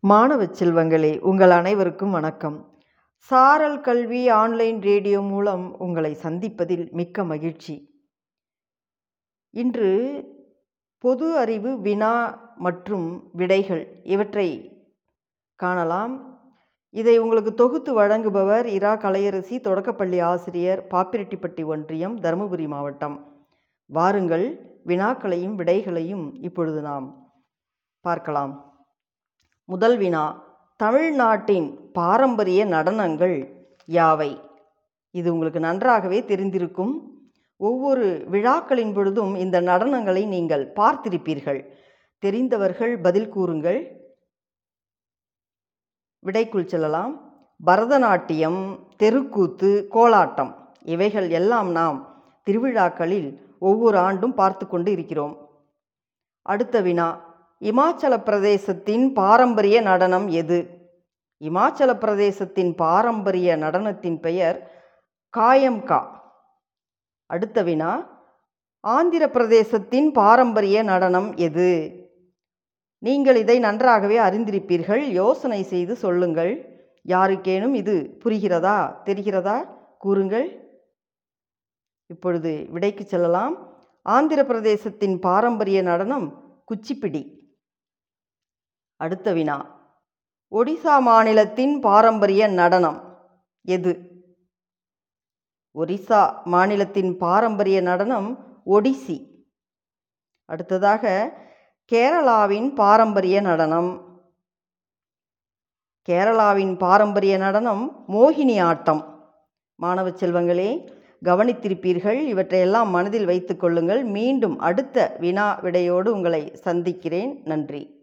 மாணவ செல்வங்களே உங்கள் அனைவருக்கும் வணக்கம். சாரல் கல்வி ஆன்லைன் ரேடியோ மூலம் உங்களை சந்திப்பதில் மிக்க மகிழ்ச்சி. இன்று பொது அறிவு வினா மற்றும் விடைகள் இவற்றை காணலாம். இதை உங்களுக்கு தொகுத்து வழங்குபவர் இரா. கலையரசி தொடக்கப்பள்ளி ஆசிரியர் பாப்பிரெட்டிப்பட்டி ஒன்றியம் தருமபுரி மாவட்டம். வாருங்கள் வினாக்களையும் விடைகளையும் இப்பொழுது நாம் பார்க்கலாம். முதல் வினா தமிழ்நாட்டின் பாரம்பரிய நடனங்கள் யாவை? இது உங்களுக்கு நன்றாகவே தெரிந்திருக்கும். ஒவ்வொரு விழாக்களின் பொழுதும் இந்த நடனங்களை நீங்கள் பார்த்திருப்பீர்கள். தெரிந்தவர்கள் பதில் கூறுங்கள். விடைக்குள் செல்லலாம். பரதநாட்டியம் தெருக்கூத்து கோலாட்டம் இவைகள் எல்லாம் நாம் திருவிழாக்களில் ஒவ்வொரு ஆண்டும் பார்த்து கொண்டு இருக்கிறோம். அடுத்த வினா இமாச்சல பிரதேசத்தின் பாரம்பரிய நடனம் எது? இமாச்சல பிரதேசத்தின் பாரம்பரிய நடனத்தின் பெயர் காயம்கா. அடுத்த வினா ஆந்திர பிரதேசத்தின் பாரம்பரிய நடனம் எது? நீங்கள் இதை நன்றாகவே அறிந்திருப்பீர்கள். யோசனை செய்து சொல்லுங்கள். யாருக்கேனும் இது புரிகிறதா? தெரிகிறதா? கூறுங்கள். இப்பொழுது விடைக்கு செல்லலாம். ஆந்திர பிரதேசத்தின் பாரம்பரிய நடனம் குச்சிப்பிடி. அடுத்த வினா. ஒடிசா மாநிலத்தின் பாரம்பரிய நடனம் எது? ஒரிசா மாநிலத்தின் பாரம்பரிய நடனம் ஒடிசி. அடுத்ததாக கேரளாவின் பாரம்பரிய நடனம். கேரளாவின் பாரம்பரிய நடனம் மோகினி ஆட்டம். மாணவ செல்வங்களே கவனித்திருப்பீர்கள் இவற்றையெல்லாம் மனதில் வைத்துக்கொள்ளுங்கள் மீண்டும் அடுத்த வினா விடையோடு உங்களை சந்திக்கிறேன். நன்றி.